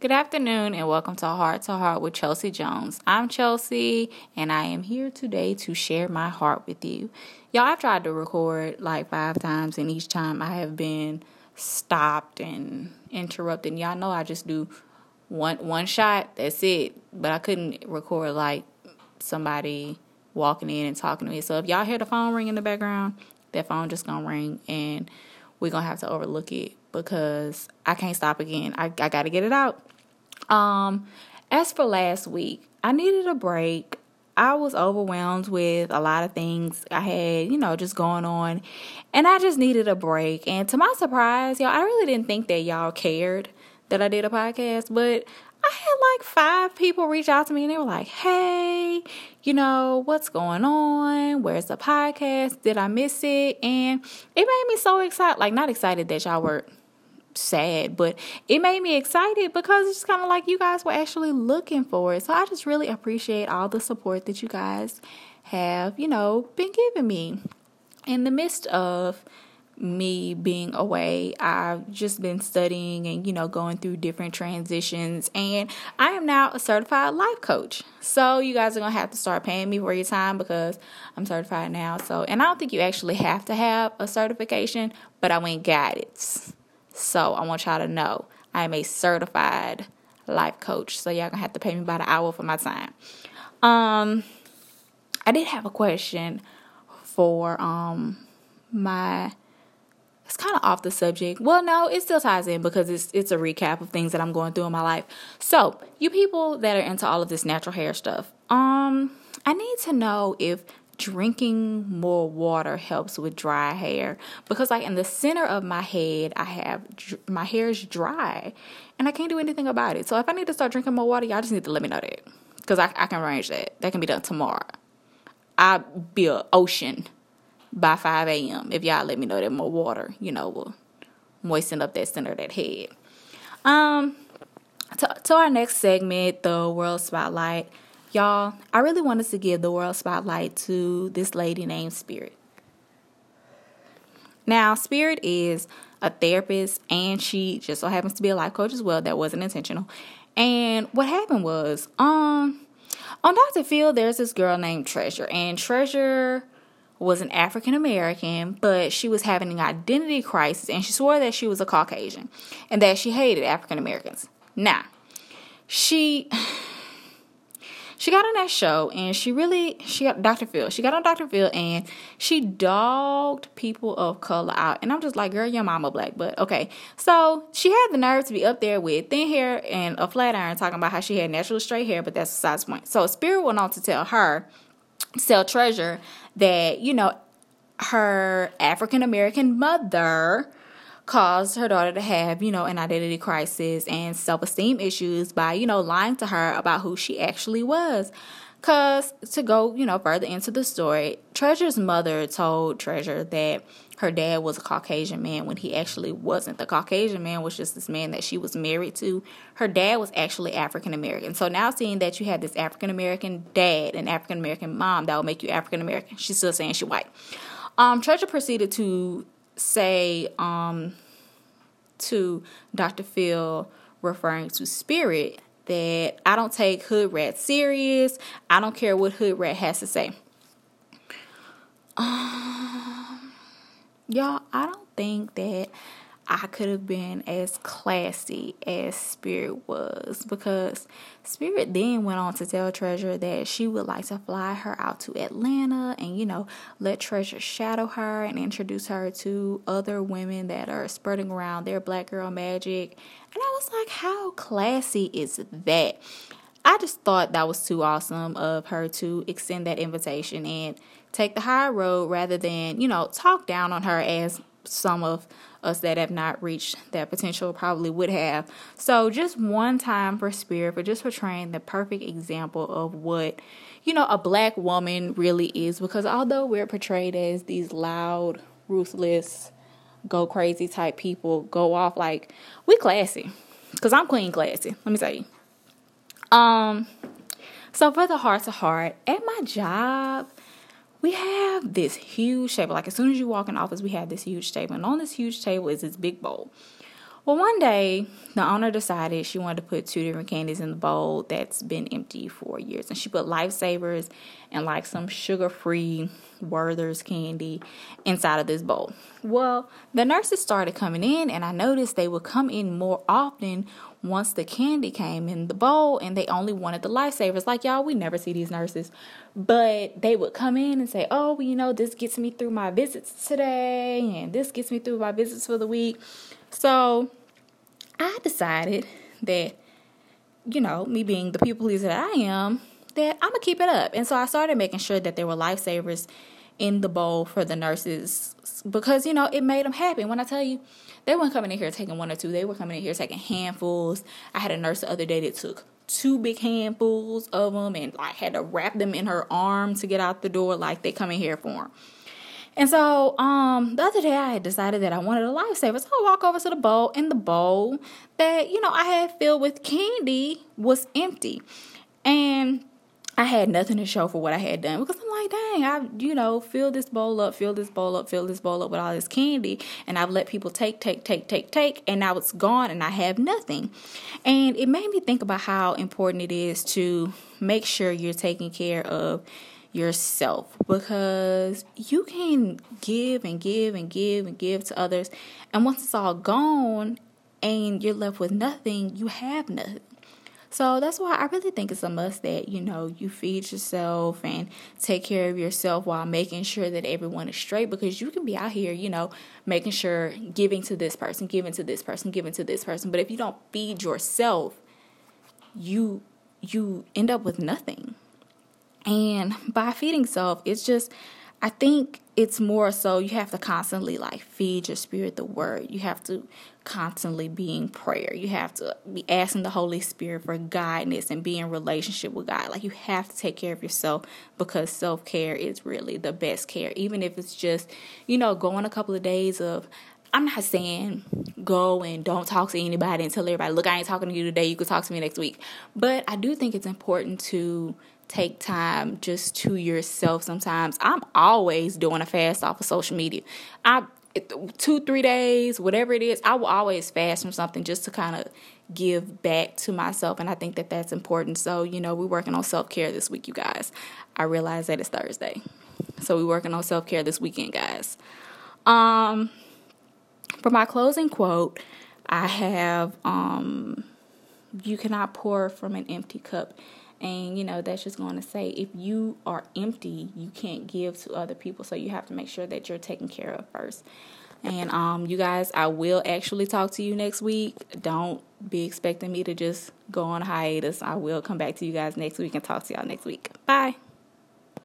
Good afternoon and welcome to Heart to Heart with Chelsea Jones. I'm Chelsea and I am here today to share my heart with you. Y'all, I've tried to record like five times and each time I have been stopped and interrupted. Y'all know I just do one one shot, that's it. But I couldn't record like somebody walking in and talking to me. So if y'all hear the phone ring in the background, that phone just gonna ring and we're gonna have to overlook it because I can't stop again. I, I gotta get it out. Um, as for last week, I needed a break. I was overwhelmed with a lot of things I had, you know, just going on. And I just needed a break. And to my surprise, y'all, I really didn't think that y'all cared that I did a podcast, but I had like five people reach out to me and they were like, hey, you know, what's going on? Where's the podcast? Did I miss it? And it made me so excited. Like, not excited that y'all were sad, but it made me excited because it's kind of like you guys were actually looking for it. So I just really appreciate all the support that you guys have, you know, been giving me. In the midst of me being away, I've just been studying and, you know, going through different transitions. And I am now a certified life coach. So you guys are going to have to start paying me for your time because I'm certified now. So, and I don't think you actually have to have a certification, but I went got it. So I want y'all to know I am a certified life coach. So y'all gonna have to pay me by the hour for my time. Um, I did have a question for um my. It's kind of off the subject. Well, no, it still ties in because it's it's a recap of things that I'm going through in my life. So, you people that are into all of this natural hair stuff, um, I need to know if drinking more water helps with dry hair because like in the center of my head i have my hair is dry and i can't do anything about it. So if i need to start drinking more water y'all just need to let me know that because I, I can arrange that. That can be done tomorrow. I'll be an ocean by 5 a.m if y'all let me know that more water you know will moisten up that center of that head. Um to, to our next segment the world spotlight Y'all, I really wanted to give the world spotlight to this lady named Spirit. Now, Spirit is a therapist and she just so happens to be a life coach as well. That wasn't intentional. And what happened was, um, on Dr. Phil, there's this girl named Treasure, and Treasure was an African American, but she was having an identity crisis, and she swore that she was a Caucasian and that she hated African Americans. Now, she she got on that show and she really she got Dr. Phil. She got on Dr. Phil and she dogged people of color out. And I'm just like, girl, your mama black, but okay. So she had the nerve to be up there with thin hair and a flat iron talking about how she had natural straight hair, but that's besides the point. So Spirit went on to tell her, tell Treasure that, you know, her African American mother caused her daughter to have, you know, an identity crisis and self esteem issues by, you know, lying to her about who she actually was. Because to go, you know, further into the story, Treasure's mother told Treasure that her dad was a Caucasian man when he actually wasn't. The Caucasian man was just this man that she was married to. Her dad was actually African American. So now seeing that you had this African American dad and African American mom, that will make you African American. She's still saying she's white. Um, Treasure proceeded to say um, to Dr. Phil referring to spirit that I don't take Hood Rat serious. I don't care what Hood Rat has to say. Um, y'all, I don't think that I could have been as classy as Spirit was because Spirit then went on to tell Treasure that she would like to fly her out to Atlanta and, you know, let Treasure shadow her and introduce her to other women that are spreading around their black girl magic. And I was like, how classy is that? I just thought that was too awesome of her to extend that invitation and take the high road rather than, you know, talk down on her as some of us that have not reached that potential probably would have. So just one time for spirit for just portraying the perfect example of what you know a black woman really is because although we're portrayed as these loud, ruthless, go crazy type people, go off like we classy. Cause I'm queen classy. Let me tell you. Um so for the heart to heart, at my job, we have this huge table. Like as soon as you walk in office, we have this huge table. And on this huge table is this big bowl. Well, one day the owner decided she wanted to put two different candies in the bowl that's been empty for years. And she put lifesavers and like some sugar free Werther's candy inside of this bowl. Well, the nurses started coming in, and I noticed they would come in more often once the candy came in the bowl and they only wanted the lifesavers. Like, y'all, we never see these nurses, but they would come in and say, Oh, you know, this gets me through my visits today, and this gets me through my visits for the week. So I decided that, you know, me being the people pleaser that I am, that I'm gonna keep it up. And so I started making sure that there were lifesavers in the bowl for the nurses because you know it made them happy. When I tell you, they weren't coming in here taking one or two; they were coming in here taking handfuls. I had a nurse the other day that took two big handfuls of them and like had to wrap them in her arm to get out the door, like they come in here for them. And so um, the other day I had decided that I wanted a lifesaver. So I walk over to the bowl, and the bowl that, you know, I had filled with candy was empty. And I had nothing to show for what I had done because I'm like, dang, I, you know, fill this bowl up, fill this bowl up, fill this bowl up with all this candy, and I've let people take, take, take, take, take, and now it's gone and I have nothing. And it made me think about how important it is to make sure you're taking care of yourself because you can give and give and give and give to others. And once it's all gone and you're left with nothing you have nothing. So that's why I really think it's a must that you know you feed yourself and take care of yourself while making sure that everyone is straight because you can be out here, you know, making sure giving to this person, giving to this person, giving to this person, but if you don't feed yourself, you you end up with nothing. And by feeding self, it's just, I think it's more so you have to constantly like feed your spirit the word. You have to constantly be in prayer. You have to be asking the Holy Spirit for guidance and be in relationship with God. Like you have to take care of yourself because self care is really the best care. Even if it's just, you know, going a couple of days of I'm not saying go and don't talk to anybody and tell everybody, look, I ain't talking to you today, you could talk to me next week. But I do think it's important to take time just to yourself sometimes. I'm always doing a fast off of social media. I two, three days, whatever it is, I will always fast from something just to kind of give back to myself. And I think that that's important. So, you know, we're working on self care this week, you guys. I realize that it's Thursday. So, we're working on self care this weekend, guys. Um, for my closing quote, I have, um, you cannot pour from an empty cup. And, you know, that's just going to say if you are empty, you can't give to other people. So you have to make sure that you're taken care of first. And um, you guys, I will actually talk to you next week. Don't be expecting me to just go on hiatus. I will come back to you guys next week and talk to y'all next week. Bye.